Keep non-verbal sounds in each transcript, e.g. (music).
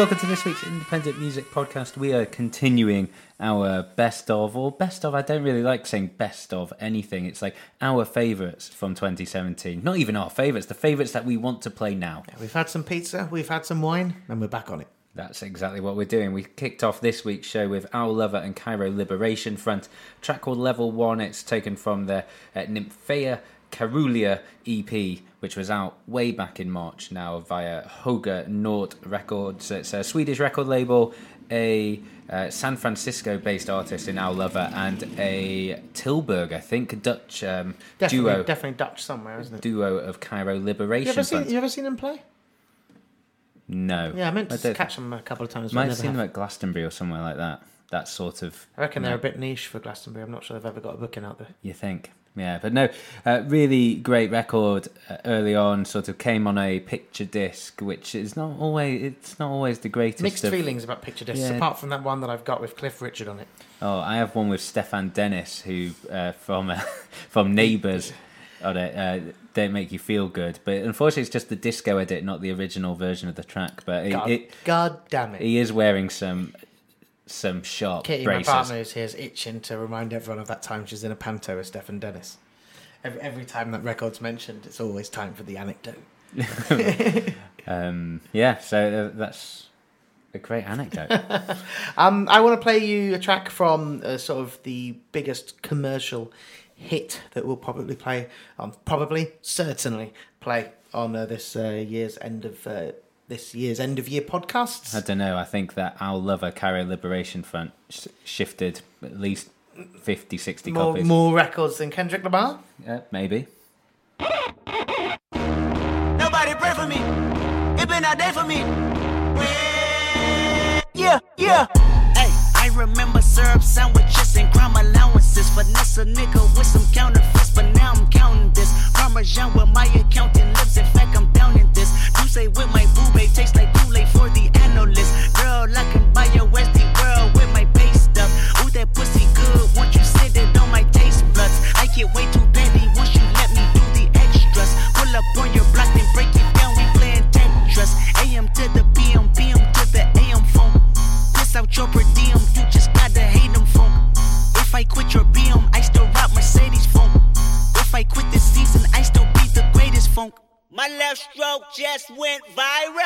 Welcome to this week's Independent Music Podcast. We are continuing our best of, or best of, I don't really like saying best of anything. It's like our favourites from 2017. Not even our favourites, the favourites that we want to play now. We've had some pizza, we've had some wine, and we're back on it. That's exactly what we're doing. We kicked off this week's show with Owl Lover and Cairo Liberation Front, track called Level 1. It's taken from the uh, Nymphaea Caerulea EP, which was out way back in March now via Hoga Nord Records. It's a Swedish record label, a uh, San Francisco based artist in Our Lover, and a Tilburg, I think, Dutch um, Definitely, duo. definitely Dutch somewhere, isn't it? Duo of Cairo Liberation. You ever, seen, you ever seen him play? No. Yeah, I meant to don't- catch them a couple of times. Might I have seen them at Glastonbury or somewhere like that. That sort of. I reckon they're a bit niche for Glastonbury. I'm not sure they've ever got a booking out there. You think? Yeah, but no, uh, really great record uh, early on. Sort of came on a picture disc, which is not always it's not always the greatest. Mixed of- feelings about picture discs, Yeah. apart from that one that I've got with Cliff Richard on it. Oh, I have one with Stefan Dennis, who uh, from uh, (laughs) from Neighbours. On it, uh, they make you feel good, but unfortunately, it's just the disco edit, not the original version of the track. But it, God, it, God damn it. he is wearing some some sharp Kitty, my partner, who's here, is itching to remind everyone of that time she's in a panto with Stefan Dennis. Every, every time that record's mentioned, it's always time for the anecdote. (laughs) Um, yeah, so uh, that's a great anecdote. (laughs) Um, I want to play you a track from uh, sort of the biggest commercial hit that we'll probably play on, probably, certainly play on uh, this uh, year's end of uh, this year's end of year podcasts. I don't know. I think that Our Lover Cairo Liberation Front sh- shifted at least 50, 60 More, copies. more records than Kendrick Lamar. Yeah, maybe. Nobody pray for me. It been a day for me. Yeah, yeah. Remember syrup sandwiches and crime allowances. Finesse a nigga with some counterfeits, but now I'm counting this. Parmesan with my accountant lips. In fact, I'm down in this. You say with my boo babe tastes like too late for the analyst. Girl, I can buy your Westie world with my pay stuff. Ooh, that pussy good. Once you sit it on my taste buds, I get way too just went viral.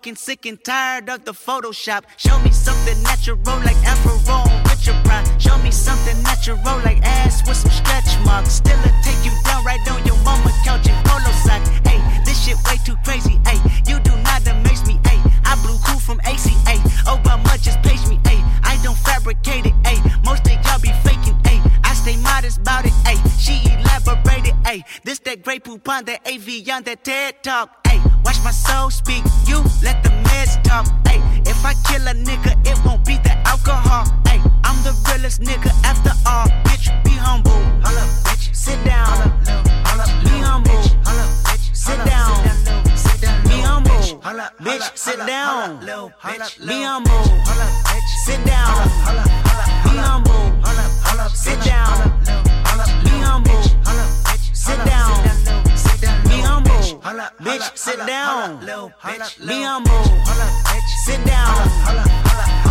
Fucking sick and tired of the Photoshop. Show me something natural like Afro with your pride. Show me something natural like ass with some stretch marks. Still a take you down right on your mama couch in polo sock. Hey, this shit way too crazy. Hey, you do not amaze me. Hey, I blew cool from ACA. Obama just page me. Hey, I don't fabricate it. Hey, this that Grey Poupon that Evian on that TED talk. Hey, watch my soul speak. You let the meds talk. Hey, if I kill a nigga, it won't be the alcohol. Hey, I'm the realest nigga after all. Bitch, be humble. Holla, bitch. Sit down. Holla, Be humble. Holla, bitch. Sit down. Sit down Be humble. Bitch, sit down. Holla be humble. Holla bitch Sit down. Be humble. Holla Sit down. Be humble. Bitch, sit down. Be humble. Sit down.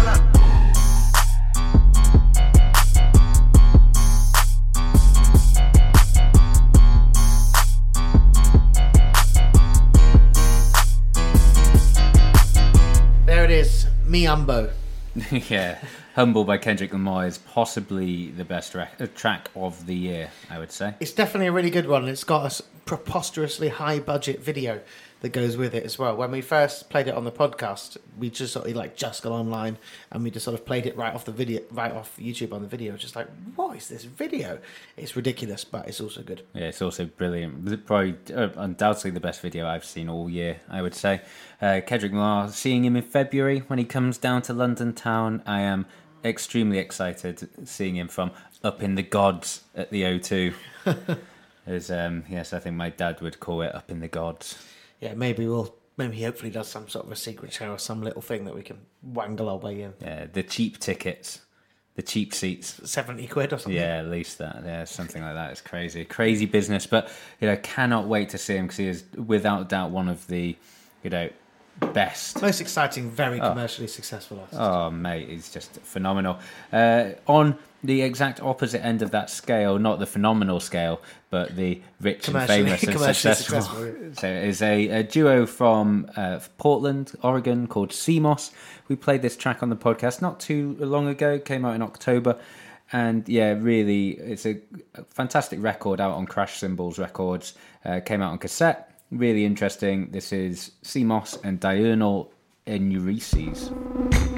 There it is, Miambo. (laughs) yeah, (laughs) Humble by Kendrick Lamar is possibly the best rec- uh, track of the year, I would say. It's definitely a really good one. It's got a s- preposterously high budget video that goes with it as well. When we first played it on the podcast, we just sort of like just got online and we just sort of played it right off the video, right off YouTube on the video. Just like, what is this video? It's ridiculous, but it's also good. Yeah, it's also brilliant. Probably, uh, undoubtedly, the best video I've seen all year. I would say. Uh, Kendrick Lamar, seeing him in February when he comes down to London town, I am extremely excited seeing him from up in the gods at the O2. (laughs) As um, yes, I think my dad would call it up in the gods. Yeah, maybe we'll. Maybe he hopefully does some sort of a secret show or some little thing that we can wangle our way in. Yeah, the cheap tickets, the cheap seats. 70 quid or something. Yeah, at least that. Yeah, something like that. It's crazy, crazy business. But you know, cannot wait to see him because he is without doubt one of the, you know, best. Most exciting, very commercially successful artist. Oh, mate, he's just phenomenal. Uh, on the exact opposite end of that scale, not the phenomenal scale, but the rich and famous and successful. successful, so it's a, a duo from uh, Portland, Oregon, called Sea Moss. We played this track on the podcast not too long ago. It came out in October. And yeah, really, it's a fantastic record out on Crash Symbols Records. Uh, came out on cassette. Really interesting. This is Sea Moss and Diurnal Enuresis.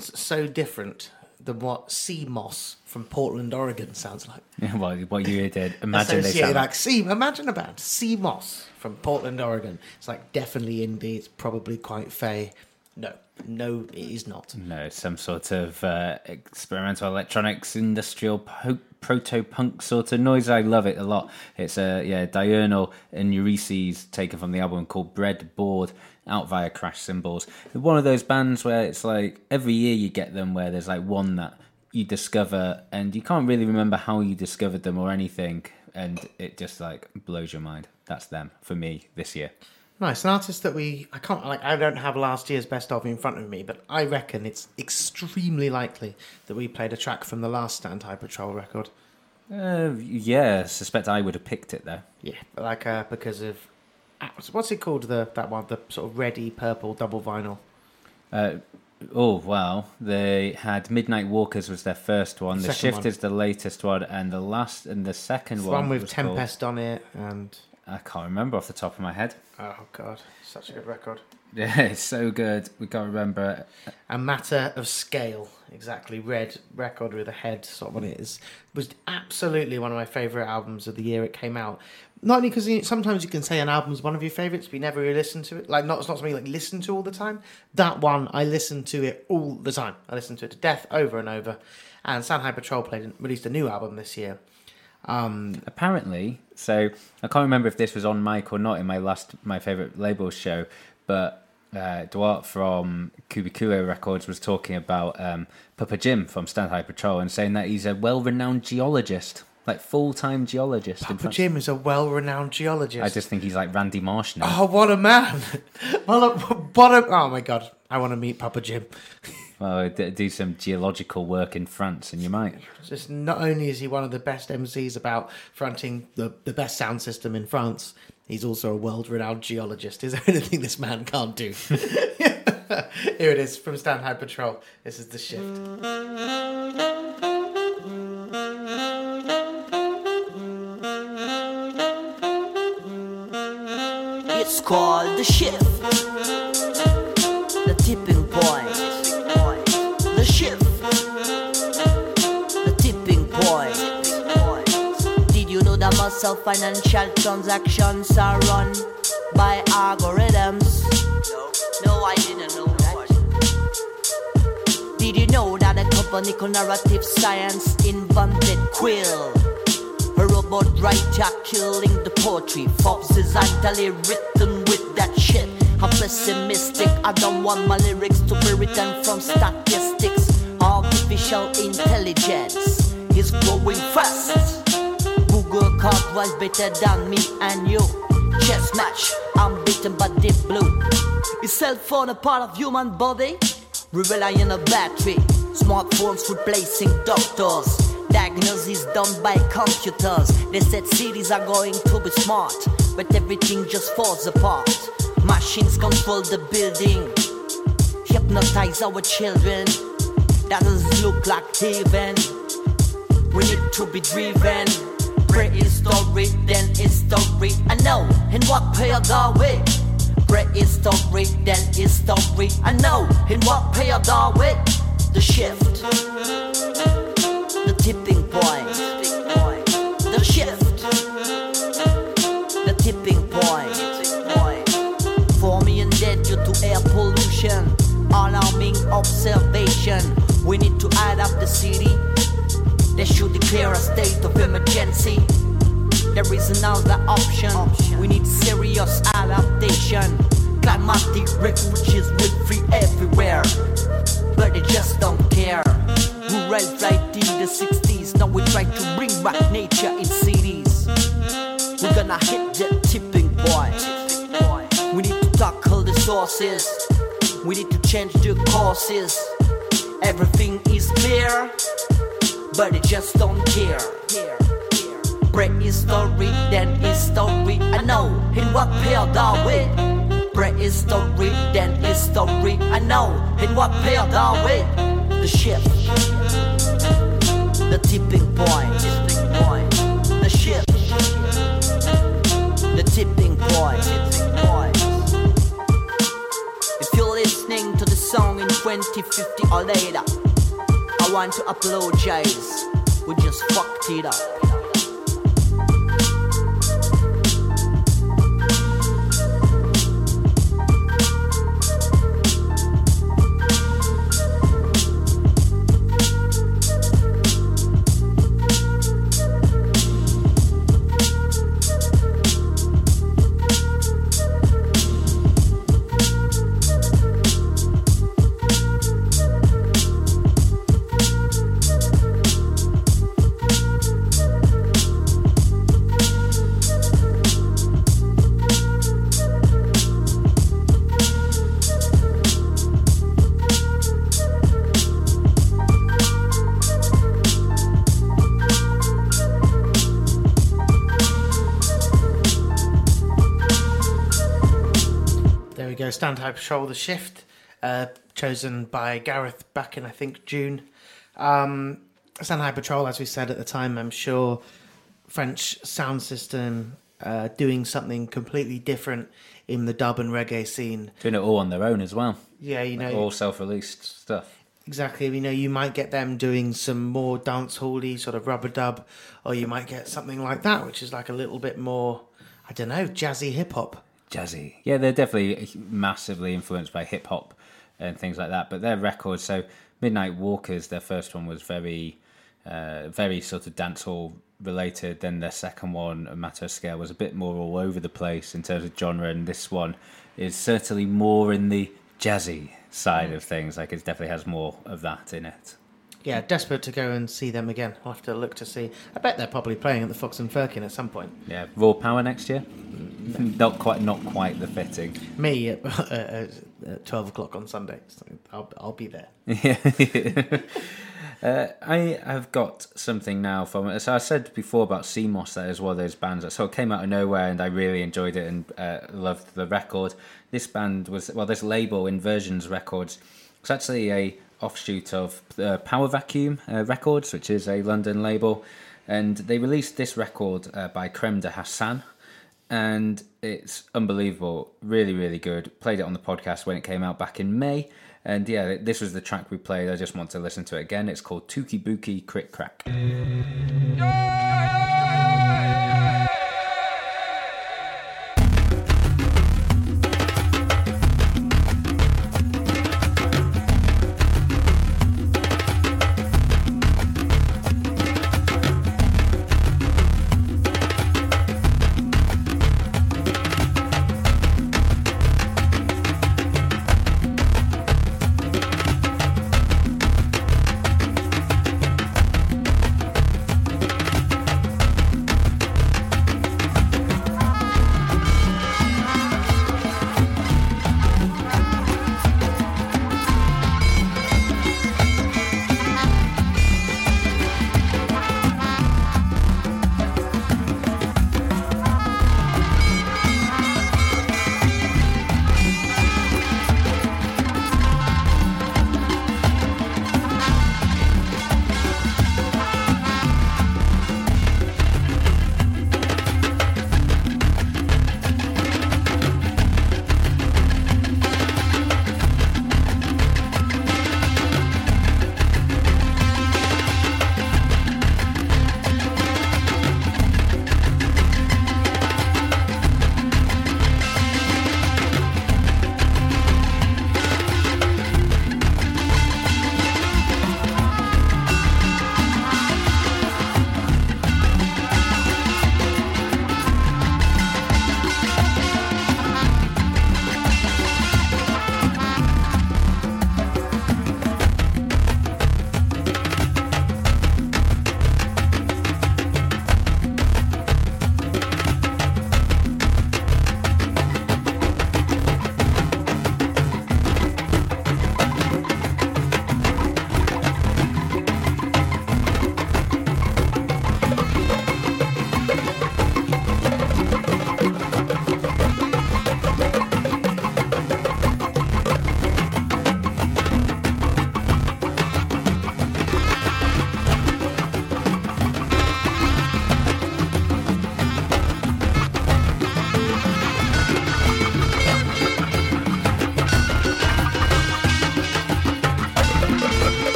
Sounds so different than what Sea Moss from Portland, Oregon sounds like. (laughs) Yeah, well, what you did. Imagine they sound like Sea. Imagine a band, Sea Moss from Portland, Oregon. It's like definitely indie. It's probably quite fey. No, no, it is not. No, some sort of uh, experimental electronics, industrial po- proto punk sort of noise. I love it a lot. It's a uh, yeah, Diurnal and Euryses taken from the album called Breadboard, out via Crash Symbols. One of those bands where it's like every year you get them where there's like one that you discover and you can't really remember how you discovered them or anything, and it just like blows your mind. That's them for me this year. Nice, an artist that we I can't like I don't have last year's best of in front of me, but I reckon it's extremely likely that we played a track from the last Stand High Patrol record. Uh, yeah, suspect I would have picked it though. Yeah, like uh, because of what's it called the that one the sort of ready purple double vinyl. Uh, oh wow! They had Midnight Walkers was their first one. The Second Shift one. is the latest one, and the last and the second It's one one with was called- Tempest on it and I can't remember off the top of my head. oh god, such a good record. (laughs) Yeah, it's so good. We can't remember. A matter of scale, exactly. Red record with a head sort of on it is was absolutely one of my favorite albums of the year it came out. Not only because sometimes you can say an album's one of your favorites, but you never really listen to it. Like not it's not something you, like listen to all the time. That one, I listen to it all the time. I listen to it to death over and over. And High Patrol played and released a new album this year. Um, Apparently, so I can't remember if this was on mic or not in my last my favorite labels show, but uh, Duarte from Cubiculo Records was talking about um, Pupajim from Stand High Patrol and saying that he's a well-renowned geologist, like full-time geologist. Papa. Jim is a well-renowned geologist. I just think he's like Randy Marsh now. Oh, what a man! (laughs) what a, what a, oh my god, I want to meet Pupajim. (laughs) Well, d- do some geological work in France, and you might. Just not only is he one of the best MCs about fronting the, the best sound system in France, he's also a world-renowned geologist. Is there (laughs) anything this man can't do? (laughs) Here it is from Stand High Patrol. This is the shift. It's called the shift. The tipping know that most of financial transactions are run by algorithms? No, I didn't know that. Did you know that a company called Narrative Science invented Quill? A robot writer killing the poetry. Forbes is actually written with that shit. I'm pessimistic. I don't want my lyrics to be written from statistics. Artificial intelligence is growing fast. Google card was better than me and you. Chess match, I'm beaten by deep blue. Is cell phone a part of human body? We rely on a battery. Smartphones replacing doctors. Diagnosis done by computers. They said cities are going to be smart, but everything just falls apart. Machines control the building, hypnotize our children. That doesn't look like heaven. We need to be driven. Prehistoric, then history. I know, in what period are we? Prehistoric, then history. I know, in what period are we? The shift, the tipping point, the shift, the tipping point. For me and dead due to air pollution, alarming observation. We need to add up the city. They should declare a state of emergency. There is another option. We need serious adaptation. Climatic refugees will free everywhere, but they just don't care. Rural right in the 60s. Now we try to bring back nature in cities. We're gonna hit the tipping point. We need to tackle the sources. We need to change the courses. Everything is clear, but they just don't care. Prehistory, then history. I know in what period are we? Prehistory, then history. I know in what period are we? The ship, the tipping point, the shift, the tipping point. If you're listening to the song in 2050 or later. I want to apologize. We just fucked it up. There we. Stand High Patrol, the shift, uh, chosen by Gareth back in I think June. Um, Stand High Patrol, as we said at the time, I'm sure French sound system uh, doing something completely different in the dub and reggae scene. Doing it all on their own as well. Yeah, you know, all self-released stuff. Exactly. You know, you might get them doing some more dance hally sort of rubber dub, or you might get something like that, which is like a little bit more, I don't know, jazzy hip hop. Jazzy. Yeah, they're definitely massively influenced by hip hop and things like that. But their records, so Midnight Walkers, their first one was very, uh, very sort of dancehall related. Then their second one, A Matter of Scale, was a bit more all over the place in terms of genre. And this one is certainly more in the jazzy side of things. Like it definitely has more of that in it. Yeah, desperate to go and see them again. I'll have to look to see. I bet they're probably playing at the Fox and Firkin at some point. Yeah, Raw Power next year. (laughs) Not quite, not quite the fitting. Me at, (laughs) uh, at 12 o'clock on Sunday. So I'll, I'll be there. (laughs) Yeah. uh, I have got something now from. So I said before about Sea Moss that is one of those bands that sort of came out of nowhere, and I really enjoyed it and uh, loved the record. This band was well, this label Inversions Records. It's actually a offshoot of uh, Power Vacuum uh, Records, which is a London label, and they released this record uh, by Creme de Hassan and it's unbelievable. Really, really good. Played it on the podcast when it came out back in May. And yeah, this was the track we played. I just want to listen to it again. It's called Tuki Buki Crick Crack.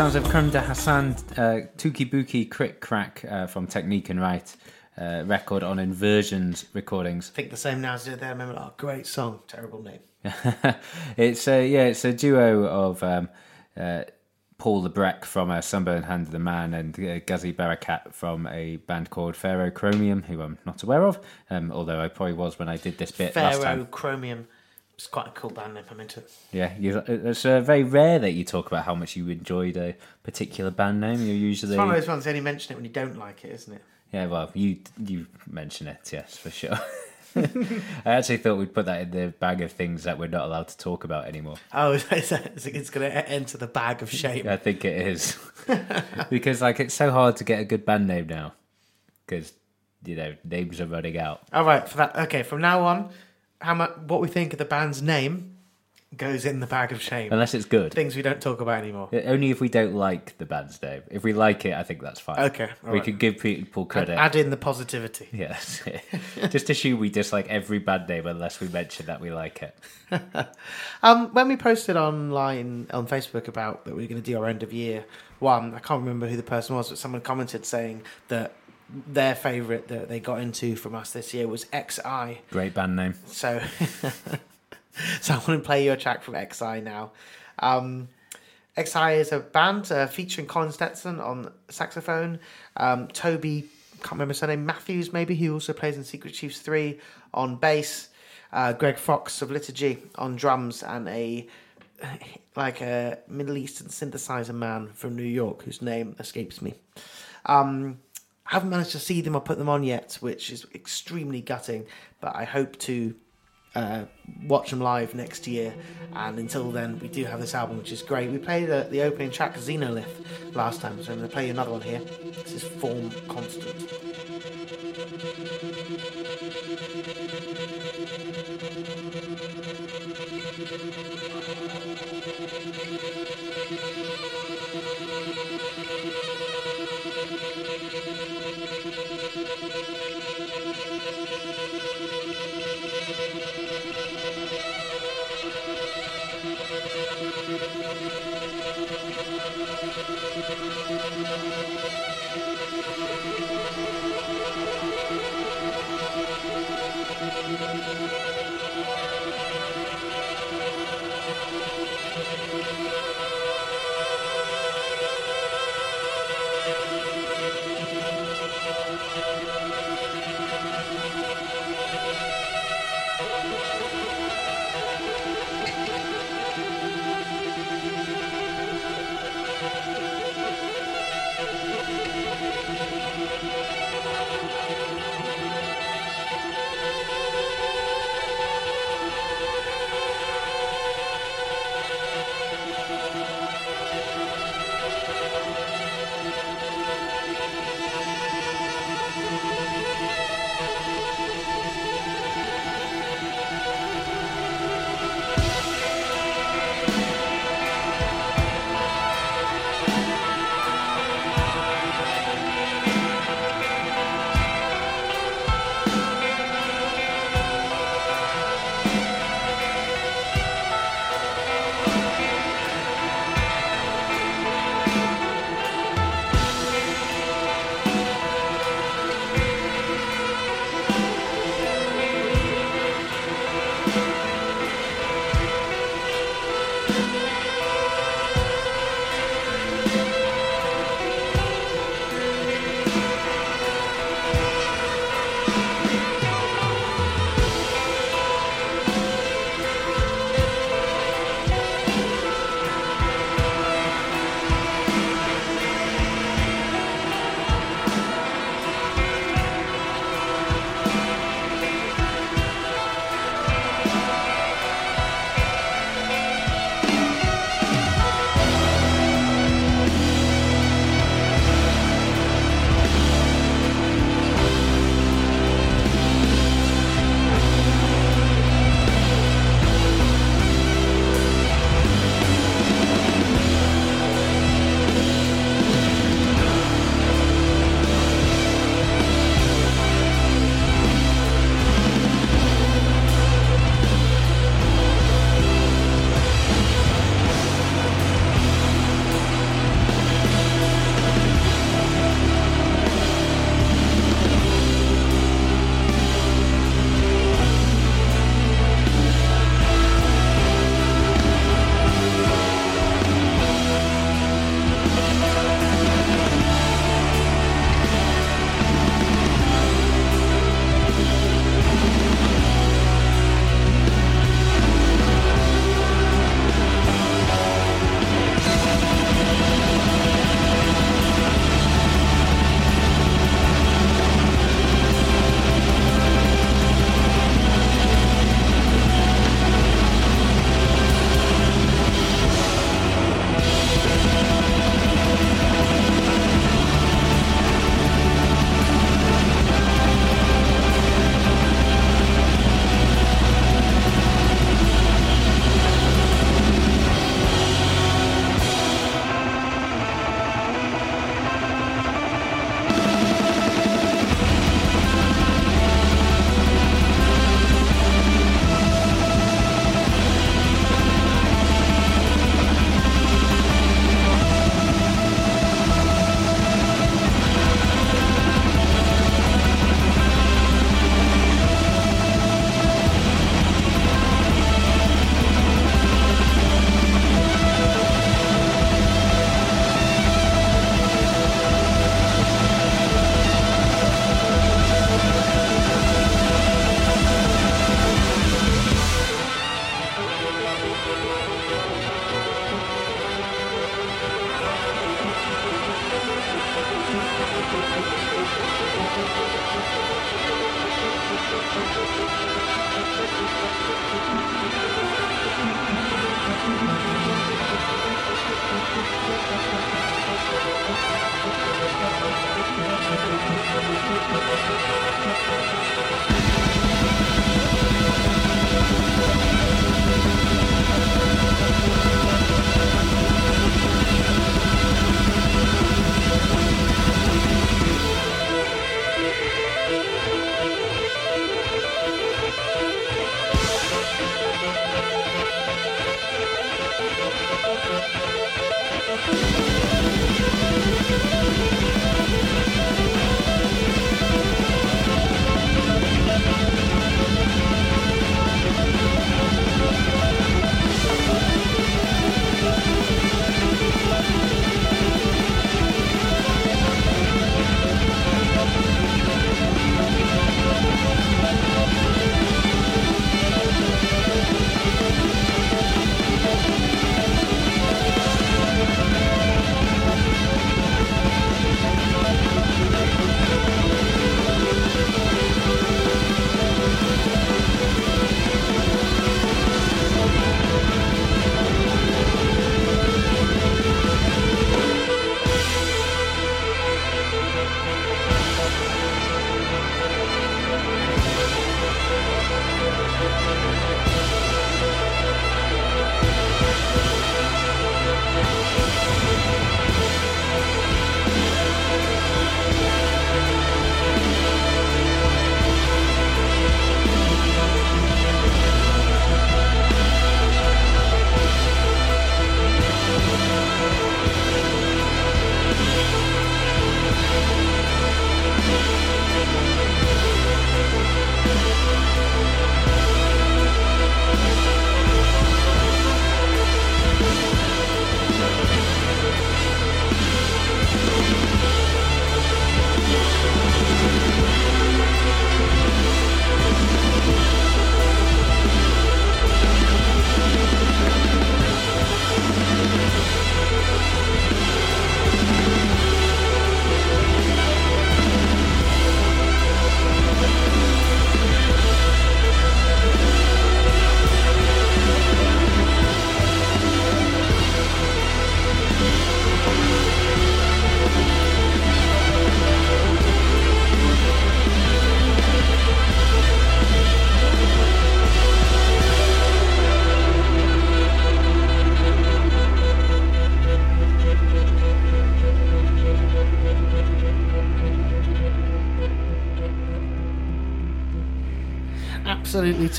Sounds of Krem de Hassan, uh, Tuki Buki Crick Crack uh, from Technique and Right uh, record on Inversions Recordings. I think the same now as I did there. I remember, oh, great song, terrible name. (laughs) it's a yeah, it's a duo of um, uh, Paul from uh, Sunburn Hand of the Man and uh, Ghazi Barakat from a band called Pharaoh Chromium, who I'm not aware of, um, although I probably was when I did this bit last Pharaoh time. Chromium. It's quite a cool band name. I'm into it. Yeah, you, it's uh, very rare that you talk about how much you enjoyed a particular band name. You're usually It's one of those ones you only mention it when you don't like it, isn't it? yeah. Well, you you mention it, yes, for sure. (laughs) I actually thought we'd put that in the bag of things that we're not allowed to talk about anymore. Oh, (laughs) it's, it's going to enter the bag of shame. I think it is (laughs) because like it's so hard to get a good band name now because you know names are running out. All right, for that. Okay, from now on, how much what we think of the band's name goes in the bag of shame. Unless it's good. Things we don't talk about anymore. Only if we don't like the band's name. If we like it, I think that's fine. Okay, we right. could give people credit. Add in the positivity. (laughs) Yes. (laughs) Just assume we dislike every band name unless we mention that we like it. (laughs) Um, when we posted online on Facebook about that we are going to do our end of year one, I can't remember who the person was, but someone commented saying that their favourite that they got into from us this year was Ex Eye. Great band name. So, (laughs) so I want to play you a track from Ex Eye now. Um, Ex Eye is a band uh, featuring Colin Stetson on saxophone, um, Toby, can't remember his surname, Matthews maybe, who also plays in Secret Chiefs 3 on bass, uh, Greg Fox of Liturgy on drums, and a like a Middle Eastern synthesizer man from New York whose name escapes me. Um, I haven't managed to see them or put them on yet, which is extremely gutting. But I hope to uh, watch them live next year. And until then, we do have this album, which is great. We played uh, the opening track, Xenolith, last time, so I'm going to play another one here. This is Form Constant.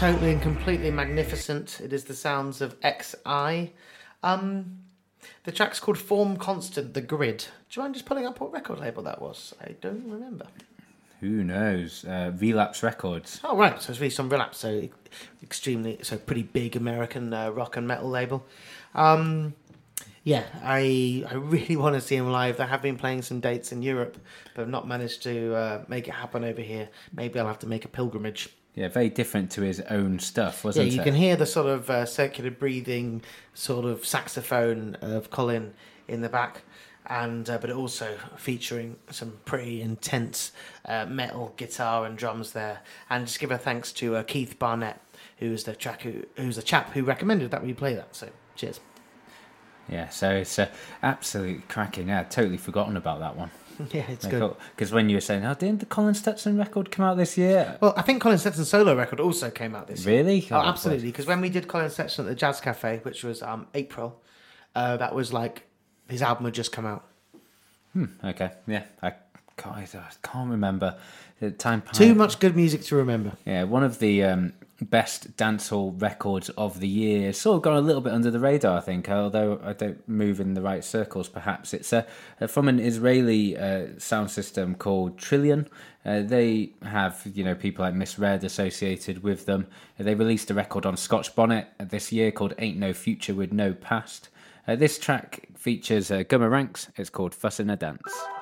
Totally, and completely magnificent. It is the sounds of Ex Eye. Um, the track's called Form Constant, The Grid. Do you mind just pulling up what record label that was? I don't remember. Who knows? Uh, Relapse Records. Oh, right. So it's really some relapse. So extremely, so pretty big American uh, rock and metal label. Um, yeah, I I really (laughs) want to see him live. They have been playing some dates in Europe, but have not managed to uh, make it happen over here. Maybe I'll have to make a pilgrimage. Yeah, very different to his own stuff, wasn't it? Yeah, you it? can hear the sort of uh, circular breathing, sort of saxophone of Colin in the back, and uh, but also featuring some pretty intense uh, metal guitar and drums there. And just give a thanks to uh, Keith Barnett, who's the track who, who's the chap who recommended that we play that. So cheers. Yeah, so it's uh, absolutely cracking. Yeah, I'd totally forgotten about that one. (laughs) yeah, it's good. Because when you were saying, oh, didn't the Colin Stetson record come out this year? Well, I think Colin Stetson's solo record also came out this year. Really? Oh, absolutely. Because when we did Colin Stetson at the Jazz Cafe, which was um, April, uh, that was like his album had just come out. Hmm, Okay, yeah. I can't, I can't remember. The time Too much good music to remember. Yeah, one of the um, best dancehall records of the year. Sort of gone a little bit under the radar, I think, although I don't move in the right circles, perhaps. It's uh, from an Israeli uh, sound system called Trillion. Uh, they have, you know, people like Miss Red associated with them. They released a record on Scotch Bonnet this year called Ain't No Future with No Past. Uh, this track features uh, Gummer Ranks. It's called Fuss in a Dance.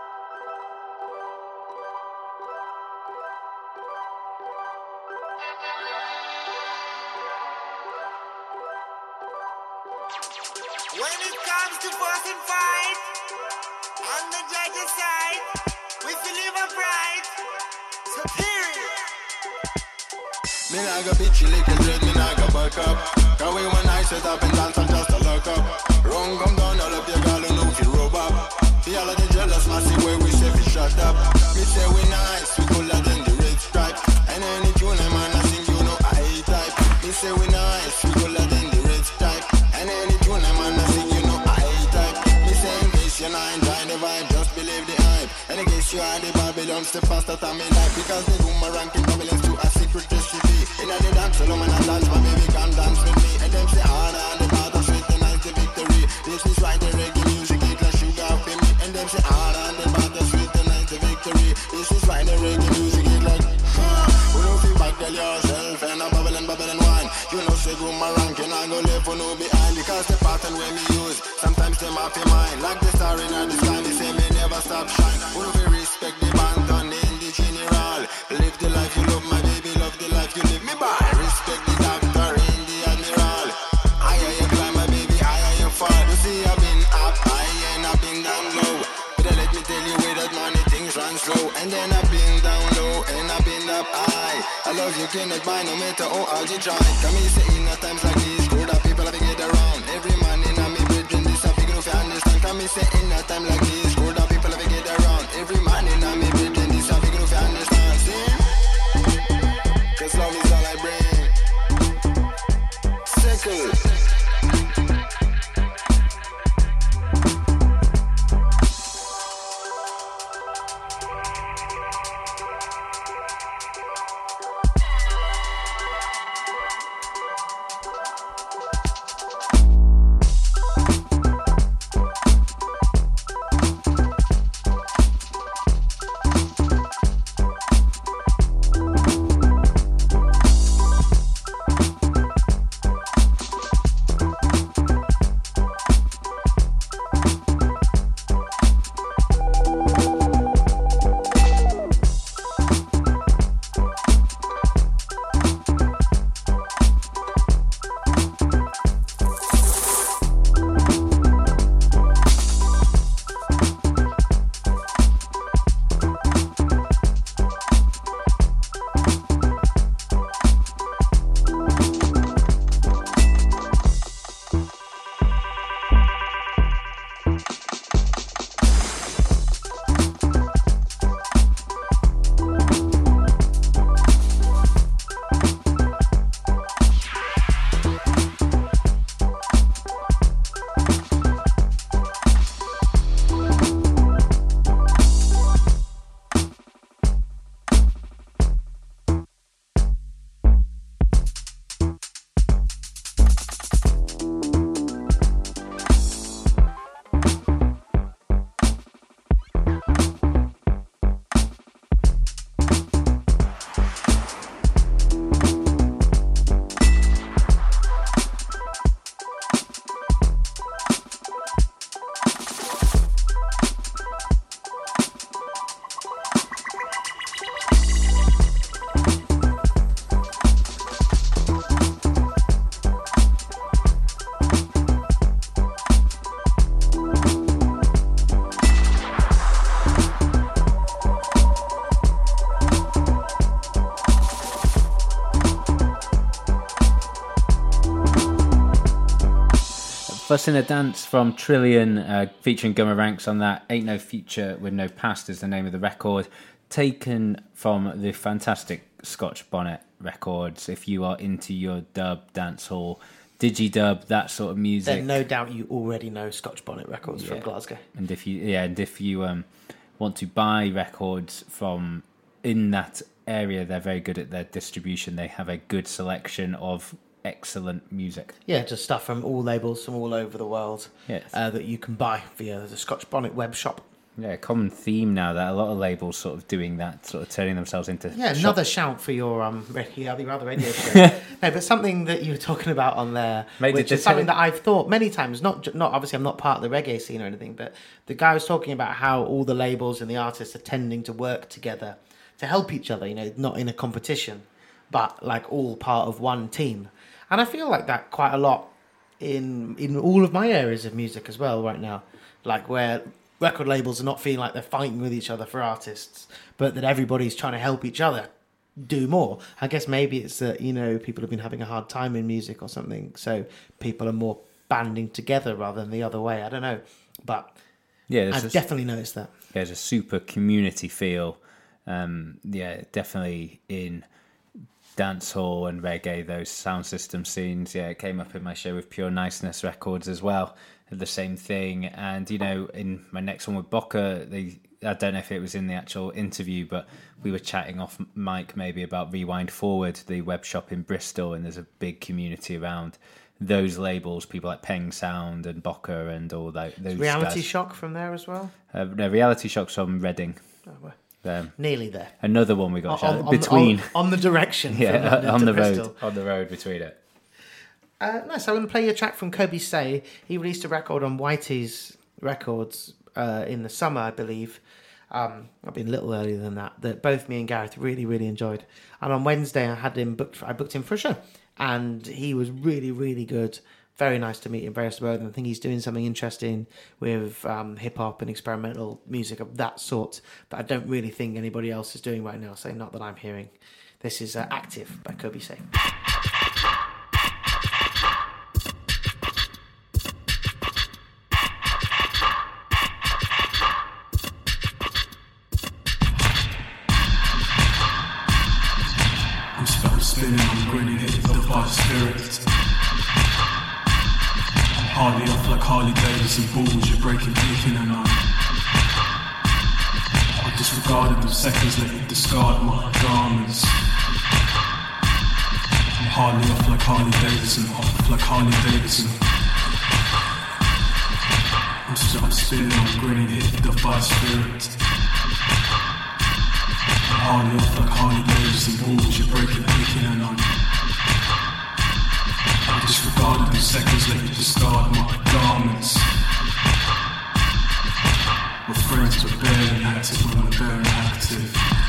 When me use. Sometimes them off in mind, like the star in the sky. They say me never stop shine. We respect the band on in the general. Live the life you love, my baby, love the life you live. Me by respect the doctor in the admiral. Higher you climb, my baby, higher you fall. You see, I've been up high and I've been down low. But let me tell you where that money things run slow. And then I've been down low and I've been up high. I love you cannot buy no matter how hard you try. Come here, say in times like these, in a time like this, Fuss in a Dance from Trillion, uh, featuring Gummer Ranks on that. Ain't No Future with No Past is the name of the record. Taken from the fantastic Scotch Bonnet records. If you are into your dub, dancehall, digidub, that sort of music. Then no doubt you already know Scotch Bonnet Records from Glasgow. And if you yeah, and if you um, want to buy records from in that area, they're very good at their distribution. They have a good selection of excellent music. Yeah, just stuff from all labels from all over the world Yes. uh, that you can buy via the Scotch Bonnet web shop. Yeah, a common theme now that a lot of labels sort of doing that, sort of turning themselves into Yeah, shop- another shout for your um radio, your other radio show. (laughs) no, but something that you were talking about on there, Made which is something that I've thought many times. Not not obviously, I'm not part of the reggae scene or anything, but the guy was talking about how all the labels and the artists are tending to work together to help each other. You know, not in a competition, but like all part of one team. And I feel like that quite a lot in in all of my areas of music as well right now. Like where record labels are not feeling like they're fighting with each other for artists, but that everybody's trying to help each other do more. I guess maybe it's that you know people have been having a hard time in music or something, so people are more banding together rather than the other way. I don't know, but Yeah, I've this- definitely noticed that. there's a super community feel. Um, yeah, definitely in dancehall and reggae, those sound system scenes. Yeah, it came up in my show with Pure Niceness Records as well. The same thing, and you know, in my next one with Boca, they. I don't know if it was in the actual interview, but we were chatting off mic maybe about Rewind Forward, the web shop in Bristol, and there's a big community around those labels, people like Peng Sound and Boca and all that. Those Reality guys. shock from there as well. Uh, no, Reality Shock's from Reading. Oh, well, Um, nearly there. another one we got On, on- between. on, on the direction. (laughs) yeah, on the Bristol. road, on the road between it. Uh, nice. I'm going to play you a track from Coby Sey. He released a record on Whities Records uh, in the summer, I believe. Um, I've been a little earlier than that. That both me and Gareth really, really enjoyed. And on Wednesday, I had him booked. I booked him for a show, and he was really, really good. Very nice to meet him. Very suburban. I think he's doing something interesting with um, hip hop and experimental music of that sort that I don't really think anybody else is doing right now. So not that I'm hearing. This is uh, Active by Coby Sey. Davidson balls, you're breaking, and I'm. I disregarded them seconds, you discard my garments. I'm hardly off like Harley Davidson, off like Harley Davidson. I'm, sp- I'm spinning, I'm grinning, hit the vice spirit. Harley off like Harley Davidson you're breaking, peaking, and I'm. I disregarded the seconds, you discard my garments. We're friends, but barely active when we're barely active.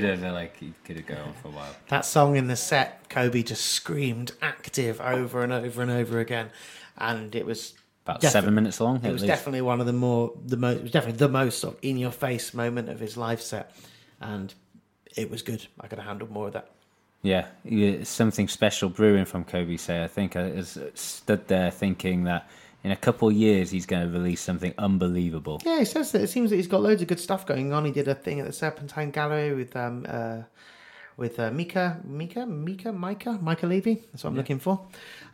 Could have like he could have gone on for a while. That song in the set, Coby just screamed active over and over and over again, and it was About defi- seven minutes long. It was least. definitely one of the more the most it was definitely the most sort of in your face moment of his live set, and it was good. I could have handled more of that. Yeah, yeah, something special brewing from Coby. Say, I think I stood there thinking that in a couple of years he's going to release something unbelievable. Yeah, he says that. It seems that he's got loads of good stuff going on. He did a thing at the Serpentine Gallery with um uh, with uh, Mika, Mika, Mika, Micah, Mica Levi. That's what I'm looking for.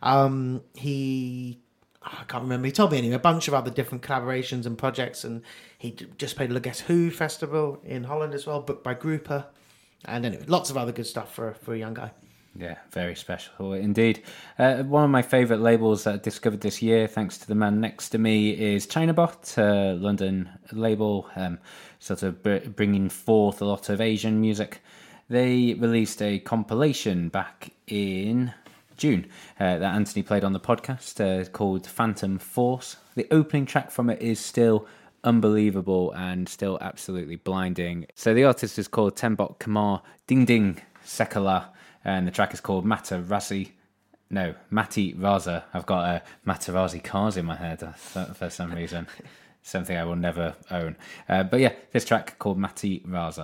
Um, he, oh, I can't remember. He told me anyway a bunch of other different collaborations and projects, and he just played the Guess Who festival in Holland as well, booked by Grouper, and anyway, lots of other good stuff for for a young guy. Yeah, very special indeed. Uh, one of my favourite labels that I discovered this year, thanks to the man next to me, is Chinabot, a London label, um, sort of br- bringing forth a lot of Asian music. They released a compilation back in June uh, that Anthony played on the podcast uh, called Phantom Force. The opening track from it is still unbelievable and still absolutely blinding. So the artist is called Tembok Kamar Ding Ding Sekala, and the track is called Mata Rasi. No, Matti Raza. I've got uh, Matarazzi cars in my head uh, for, for some reason. (laughs) Something I will never own. Uh, but yeah, this track called Matti Raza.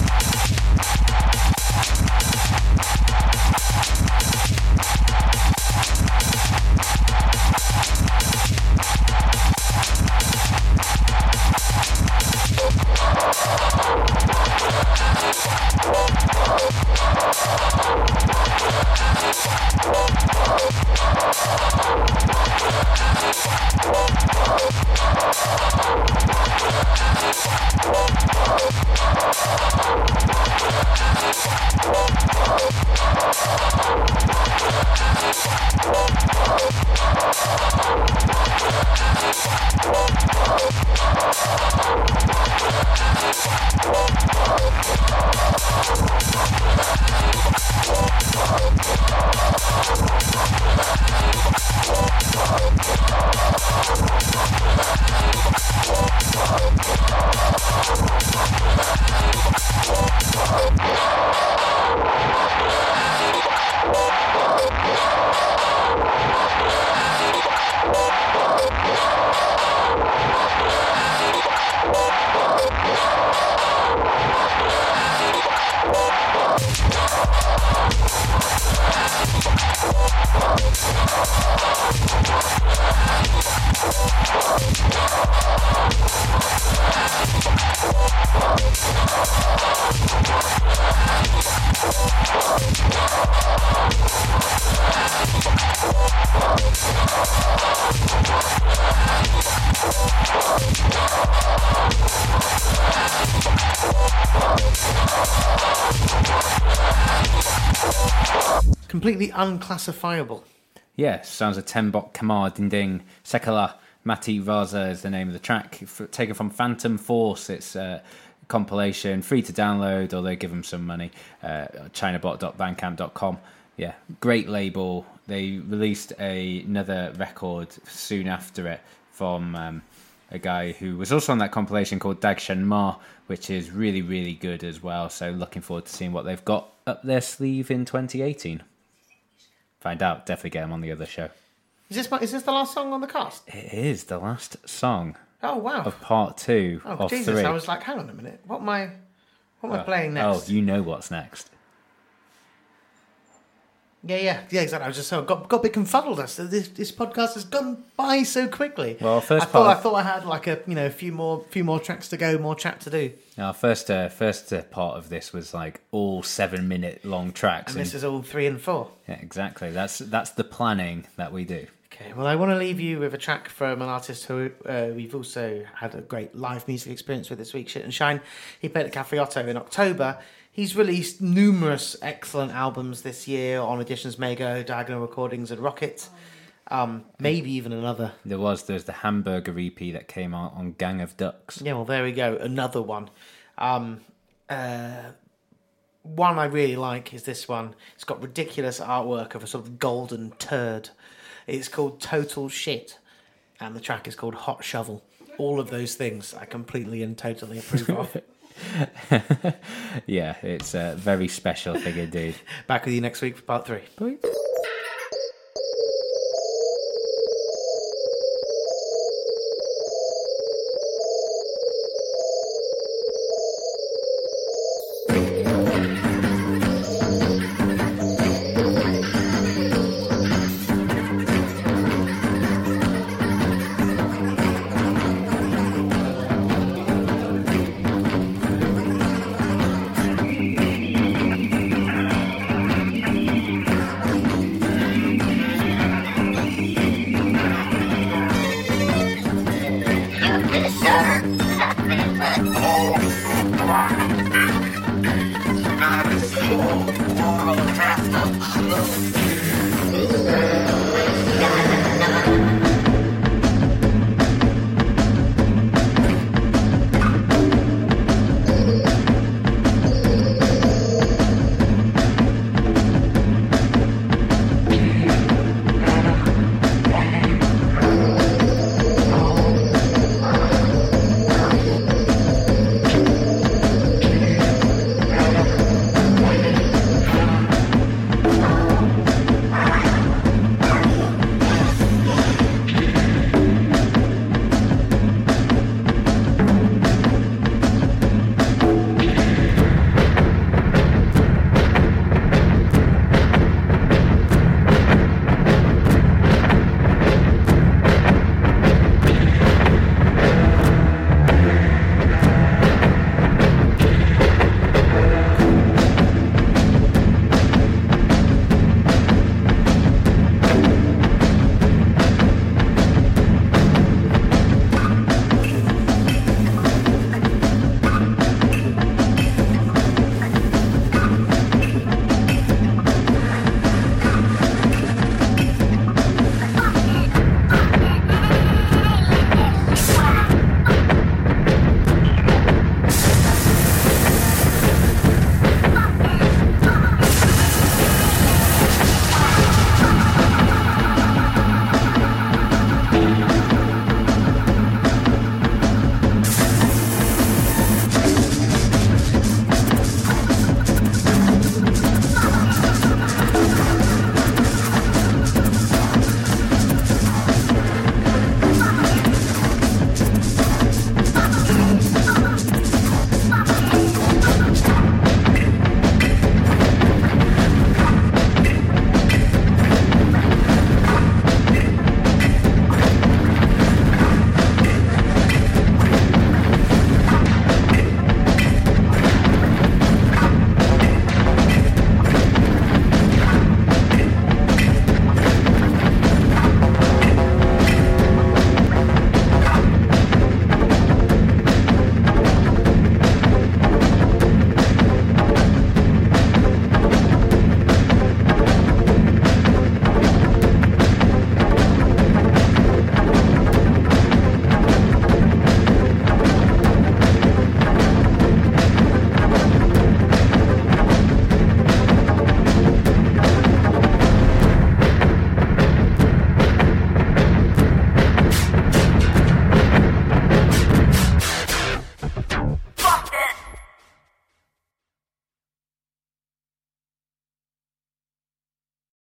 Completely unclassifiable. Yeah, sounds a Tembok Kamar Ding Ding Sekala Mati Raza is the name of the track, taken from Phantom Force. It's a compilation, free to download, although give them some money. Uh, Chinabot.bandcamp.com. Yeah, great label. They released a, another record soon after it from um, a guy who was also on that compilation called Dagshan Ma, which is really, really good as well. So looking forward to seeing what they've got up their sleeve in 2018. Find out, definitely get them on the other show. Is this my, is this the last song on the cast? It is the last song Oh wow! of part two oh of Jesus! three. I was like, hang on a minute. What am I? What am I uh, playing oh, next? Oh, you know what's next. Yeah, yeah, yeah, exactly. I was just so got got a bit confuddled. I said this this podcast has gone by so quickly. Well, first I thought part- I thought I had like a you know a few more few more tracks to go, more chat to do, Our first uh, first uh, part of this was like all seven minute long tracks. and this is all three and four. yeah, exactly. That's that's the planning that we do. Okay, well, I want to leave you with a track from an artist who uh, we've also had a great live music experience with this week, Shit and Shine. He played at Cafe OTO in October. He's released numerous excellent albums this year on Editions Mego, Diagonal Recordings, and Rocket. Um, maybe even another. There was there's the Hamburger EP that came out on Gang of Ducks. Yeah, well, there we go. Another one. Um, uh, one I really like is this one. It's got ridiculous artwork of a sort of golden turd. It's called Total Shit, and the track is called Hot Shovel. All of those things I completely and totally approve of. (laughs) (laughs) Yeah, it's a very special thing indeed. (laughs) Back with you next week for part three.